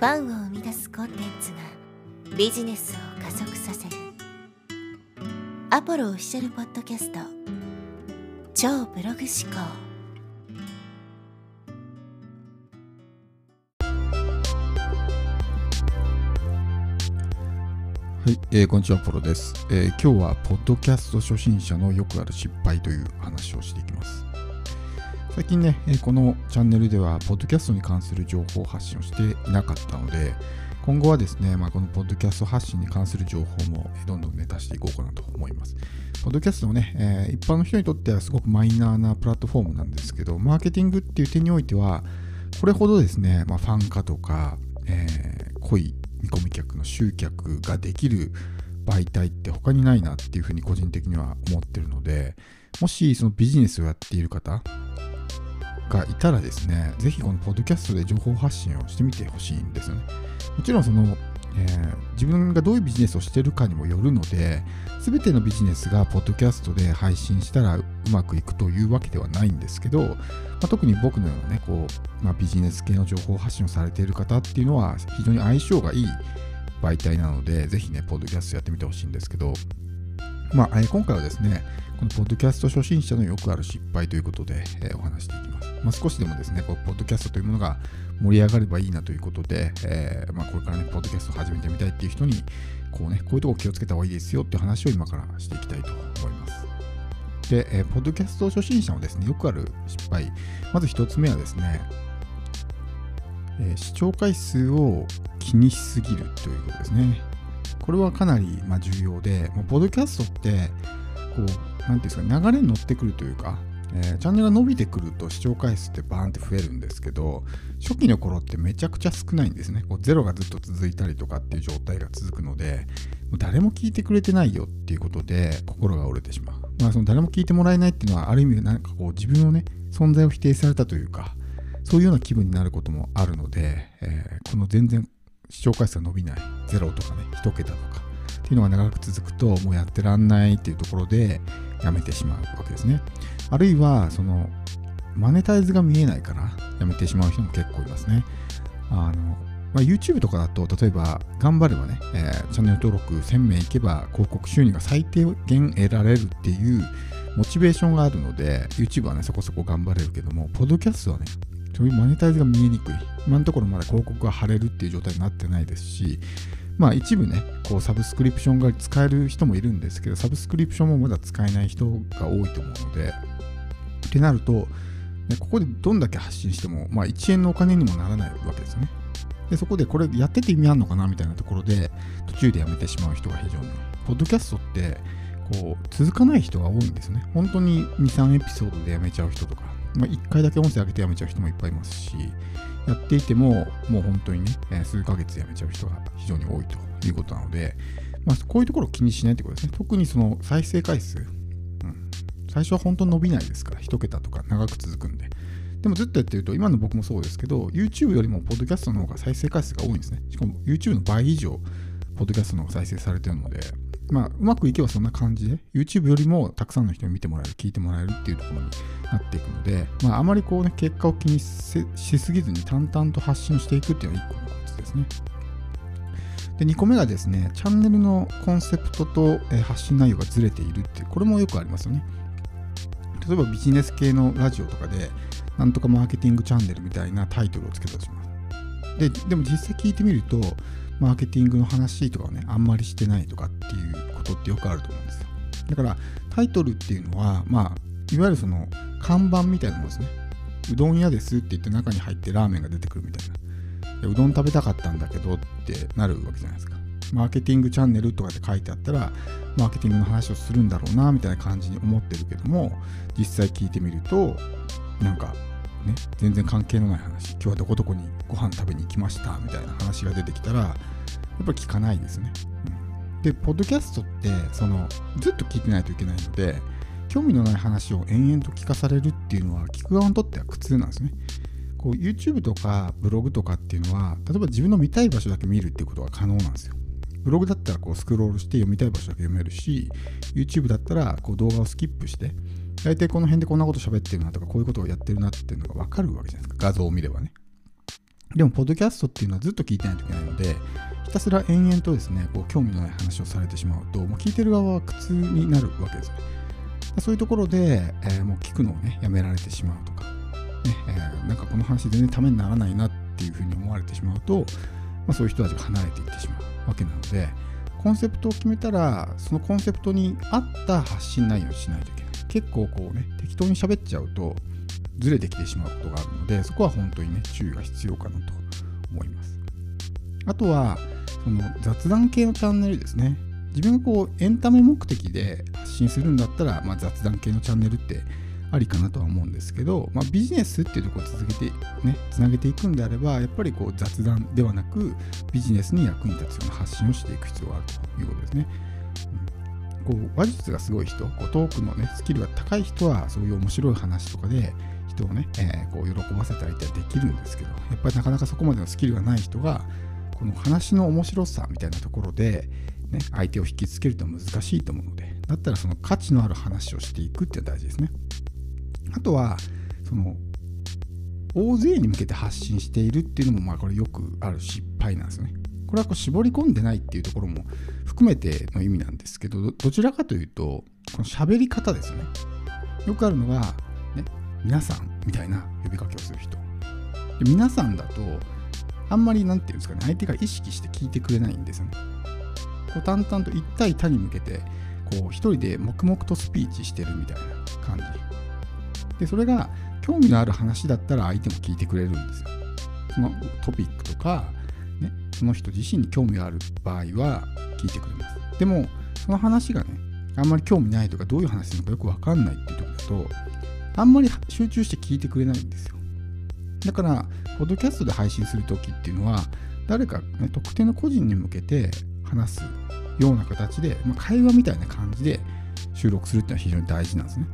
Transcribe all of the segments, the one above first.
ファンを生み出すコンテンツがビジネスを加速させる。アポロオフィシャルポッドキャスト。超ブログ思考。はい、えーこんにちは、ポロです、えー今日は、ポッドキャスト初心者のよくある失敗という話をしていきます。最近ね、このチャンネルでは、ポッドキャストに関する情報発信をしていなかったので、今後はですね、まあ、このポッドキャスト発信に関する情報もどんどんね、出していこうかなと思います。ポッドキャストのね、えー一般の人にとってはすごくマイナーなプラットフォームなんですけど、マーケティングっていう点においては、これほどですね、まあ、ファン化とか、えー濃い見込み客の集客ができる媒体って他にないなっていうふうに個人的には思ってるので、もしそのビジネスをやっている方がいたらですね、ぜひこのポッドキャストで情報発信をしてみてほしいんですよね。もちろんその、えー自分がどういうビジネスをしてるかにもよるので、すべてのビジネスがポッドキャストで配信したらうまくいくというわけではないんですけど、まあ、特に僕のようなね、こう、まあ、ビジネス系の情報発信をされている方っていうのは非常に相性がいい媒体なので、ぜひね、ポッドキャストやってみてほしいんですけど、まあ、今回はですね、このポッドキャスト初心者のよくある失敗ということで、えーお話していきます。まあ、少しでもですね、こうポッドキャストというものが盛り上がればいいなということで、えーまあ、これからね、ポッドキャストを始めてみたいっていう人に、こうね、こういうとこ気をつけた方がいいですよって話を今からしていきたいと思います。で、えーポッドキャスト初心者のですね、よくある失敗。まず一つ目はですね、えー視聴回数を気にしすぎるということですね。これはかなりまあ重要で、まあポッドキャストって、こう、なんていうんですか、流れに乗ってくるというか、えーチャンネルが伸びてくると視聴回数ってバーンって増えるんですけど、初期の頃ってめちゃくちゃ少ないんですね。こうゼロがずっと続いたりとかっていう状態が続くので、も誰も聞いてくれてないよっていうことで心が折れてしまう。まあその誰も聞いてもらえないっていうのはある意味なんかこう自分のね、存在を否定されたというか、そういうような気分になることもあるので、えーこの全然視聴回数が伸びない、ゼロとかね、一桁とかっていうのが長く続くと、もうやってらんないっていうところでやめてしまうわけですね。あるいは、その、マネタイズが見えないからやめてしまう人も結構いますね。あの、まあ、YouTube とかだと、例えば、頑張ればね、えーチャンネル登録1000名いけば広告収入が最低限得られるっていうモチベーションがあるので、YouTube はね、そこそこ頑張れるけども、ポッドキャストはね、そういうマネタイズが見えにくい。今のところまだ広告が貼れるっていう状態になってないですし、まあ一部ね、こうサブスクリプションが使える人もいるんですけど、サブスクリプションもまだ使えない人が多いと思うので、ってなると、ね、ここでどんだけ発信しても、まあ1円のお金にもならないわけですね。で、そこでこれやってて意味あるのかなみたいなところで、途中でやめてしまう人が非常に多い。ポッドキャストって、こう、続かない人が多いんですね。本当に2、3エピソードでやめちゃう人とか、まあ、1回だけ音声上げてやめちゃう人もいっぱいいますし、やっていても、もう本当にね、え数ヶ月やめちゃう人が非常に多いということなので、まあ、こういうところを気にしないということですね。特にその再生回数、うん、最初は本当に伸びないですから、1桁とか長く続くんで。でもずっとやってると、今の僕もそうですけど、YouTube よりもポッドキャストの方が再生回数が多いんですね。しかも YouTube の倍以上、ポッドキャストの方が再生されてるので、まあ、うまくいけばそんな感じで、YouTube よりもたくさんの人に見てもらえる、聞いてもらえるっていうところになっていくので、まあ、あまりこうね、結果を気にしすぎずに淡々と発信していくっていうのが1個のコツですね。で、2個目がですね、チャンネルのコンセプトと、発信内容がずれているっていう、これもよくありますよね。例えばビジネス系のラジオとかで、なんとかマーケティングチャンネルみたいなタイトルをつけたとします。で、でも実際聞いてみると、マーケティングの話とかをね、あんまりしてないとかっていうことってよくあると思うんですよ。だから、タイトルっていうのは、まあ、いわゆるその、看板みたいなものですね。うどん屋ですって言って中に入ってラーメンが出てくるみたいな。いうどん食べたかったんだけどってなるわけじゃないですか。マーケティングチャンネルとかで書いてあったら、マーケティングの話をするんだろうな、みたいな感じに思ってるけども、実際聞いてみると、なんか、ね、全然関係のない話、今日はどこどこにご飯食べに行きました、みたいな話が出てきたら、やっぱ聞かないですね。で、ポッドキャストって、その、ずっと聞いてないといけないので、興味のない話を延々と聞かされるっていうのは、聞く側にとっては苦痛なんですね。こう YouTube とかブログとかっていうのは、例えば自分の見たい場所だけ見るっていうことが可能なんですよ。ブログだったらこうスクロールして読みたい場所だけ読めるし、YouTube だったらこう動画をスキップして、大体この辺でこんなこと喋ってるなとか、こういうことをやってるなっていうのがわかるわけじゃないですか。画像を見ればね。でも、ポッドキャストっていうのはずっと聞いてないといけないので、ひたすら延々とですね、こう興味のない話をされてしまうと、もう聞いてる側は苦痛になるわけですよね。そういうところで、えー、もう聞くのをね、やめられてしまうとか、ねえー、なんかこの話全然ためにならないなっていうふうに思われてしまうと、まあ、そういう人たちが離れていってしまうわけなので、コンセプトを決めたら、そのコンセプトに合った発信内容をしないといけない。結構こうね、適当に喋っちゃうと、ずれてきてしまうことがあるので、そこは本当にね、注意が必要かなと思います。あとは、その雑談系のチャンネルですね。自分がこうエンタメ目的で発信するんだったら、まあ、雑談系のチャンネルってありかなとは思うんですけど、まあ、ビジネスっていうところを続けてねつなげていくんであればやっぱりこう雑談ではなくビジネスに役に立つような発信をしていく必要があるということですね。こう話術がすごい人こうトークの、ね、スキルが高い人はそういう面白い話とかで人をね、えー、こう喜ばせたりってできるんですけどやっぱりなかなかそこまでのスキルがない人がこの話の面白さみたいなところでね、相手を引きつけると難しいと思うので、だったらその価値のある話をしていくっていうのが大事ですね。あとは、その、大勢に向けて発信しているっていうのも、まあこれよくある失敗なんですよね。これはこう絞り込んでないっていうところも含めての意味なんですけど、どちらかというと、この喋り方ですよね。よくあるのが、ね、皆さんみたいな呼びかけをする人。で皆さんだと、あんまりなんていうんですかね、相手が意識して聞いてくれないんですよね。こう淡々と一対他に向けてこう一人で黙々とスピーチしてるみたいな感じでそれが興味のある話だったら相手も聞いてくれるんですよそのトピックとか、その人自身に興味がある場合は聞いてくれますでもその話がねあんまり興味ないとかどういう話なのかよくわかんないっていう時だとあんまり集中して聞いてくれないんですよだから、ポッドキャストで配信するときっていうのは、誰か、ね、特定の個人に向けて話すような形で、まあ、会話みたいな感じで収録するっていうのは非常に大事なんですね。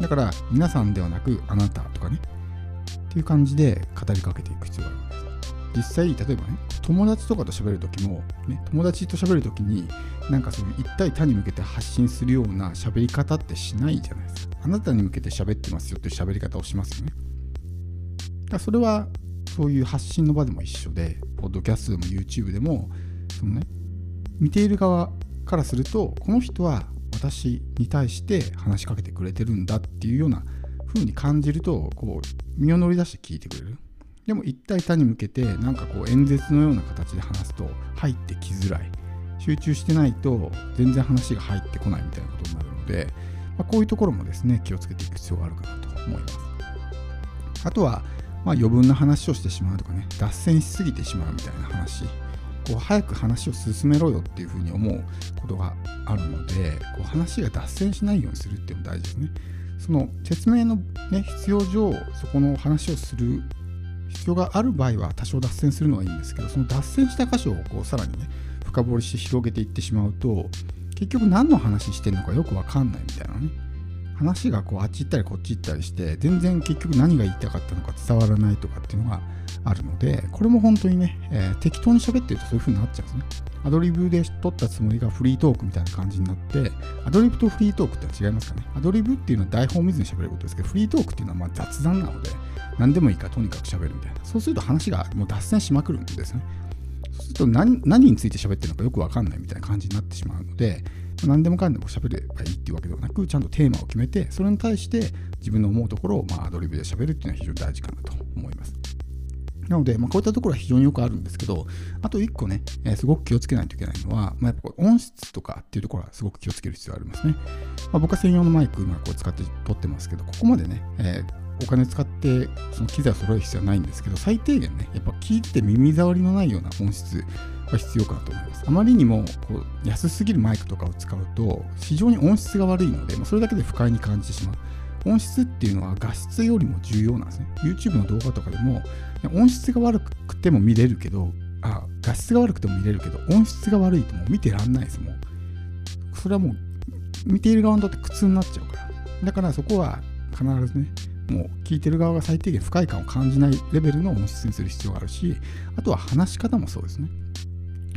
だから皆さんではなくあなたとかねっていう感じで語りかけていく必要があるわけです。実際例えばね友達とかと喋るときも、ね、友達と喋るときになんかそういう一対他に向けて発信するような喋り方ってしないじゃないですか。あなたに向けて喋ってますよっていう喋り方をしますよね。だそれはそういう発信の場でも一緒で、ポッドキャストでも YouTube でも、そのね、見ている側からするとこの人は私に対して話しかけてくれてるんだっていうような風に感じるとこう身を乗り出して聞いてくれるでも一対他に向けてなんかこう演説のような形で話すと入ってきづらい。集中してないと全然話が入ってこないみたいなことになるので、まあ、こういうところもですね気をつけていく必要があるかなと思います。あとは、まあ、余分な話をしてしまうとかね脱線しすぎてしまうみたいな話。こう早く話を進めろよっていうふうに思うことがあるのでこう話が脱線しないようにするっていうのも大事ですね。その説明の、ね、必要上そこの話をする必要がある場合は多少脱線するのはいいんですけどその脱線した箇所をこうさらにね深掘りして広げていってしまうと結局何の話してるのかよくわかんないみたいなね話がこうあっち行ったりこっち行ったりして全然結局何が言いたかったのか伝わらないとかっていうのがあるのでこれも本当にね、えー、適当に喋ってるとそういう風になっちゃうんですね。アドリブで撮ったつもりがフリートークみたいな感じになってアドリブとフリートークって違いますかね。アドリブっていうのは台本を見ずに喋ることですけどフリートークっていうのはまあ雑談なので何でもいいからとにかく喋るみたいなそうすると話がもう脱線しまくるんですねそうすると何について喋ってるのかよくわかんないみたいな感じになってしまうので何でもかんでも喋ればいいっていうわけではなく、ちゃんとテーマを決めて、それに対して自分の思うところを、まあ、アドリブで喋るっていうのは非常に大事かなと思います。なので、まあ、こういったところは非常によくあるんですけど、あと1個ね、えー、すごく気をつけないといけないのは、まあ、やっぱ音質とかっていうところはすごく気をつける必要がありますね。まあ、僕は専用のマイク今こう使って撮ってますけど、ここまでね、えー、お金使ってその機材を揃える必要はないんですけど、最低限ね、やっぱ聞いて耳障りのないような音質が必要かなと思います。あまりにもこう安すぎるマイクとかを使うと非常に音質が悪いので、まそれだけで不快に感じてしまう。音質っていうのは画質よりも重要なんですね。YouTube の動画とかでも音質が悪くても見れるけど、あ画質が悪くても見れるけど、音質が悪いともう見てらんないですもん。それはもう見ている側にとって苦痛になっちゃうから。だからそこは必ずね、もう聞いてる側が最低限不快感を感じないレベルの音質にする必要があるし、あとは話し方もそうですね。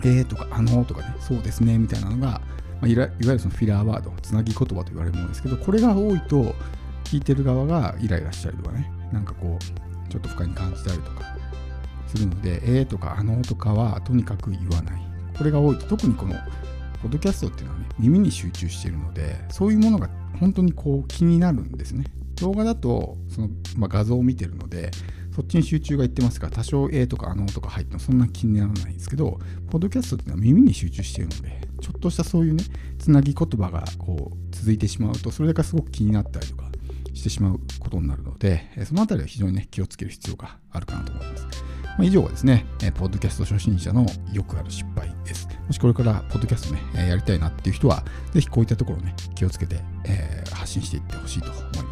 えーとか、あのーとかね、そうですね、みたいなのが、まあ、いわゆるそのフィラーワード、つなぎ言葉と言われるものですけど、これが多いと、聞いてる側がイライラしたりとかね、なんかこう、ちょっと不快に感じたりとかするので、えーとかあのーとかはとにかく言わない。これが多いと、特にこの、ポッドキャストっていうのはね、耳に集中しているので、そういうものが本当にこう気になるんですね。動画だと、その、まあ、画像を見てるので、そっちに集中がいってますから、多少 A とかあのとか入ってもそんな気にならないんですけど、ポッドキャストっていうのは耳に集中してるので、ちょっとしたそういうね、つなぎ言葉がこう続いてしまうと、それだけすごく気になったりとかしてしまうことになるので、そのあたりは非常にね、気をつける必要があるかなと思います。まあ、以上はですね、ポッドキャスト初心者のよくある失敗です。もしこれからポッドキャストね、やりたいなっていう人は、ぜひこういったところね、気をつけて、えー、発信していってほしいと思います。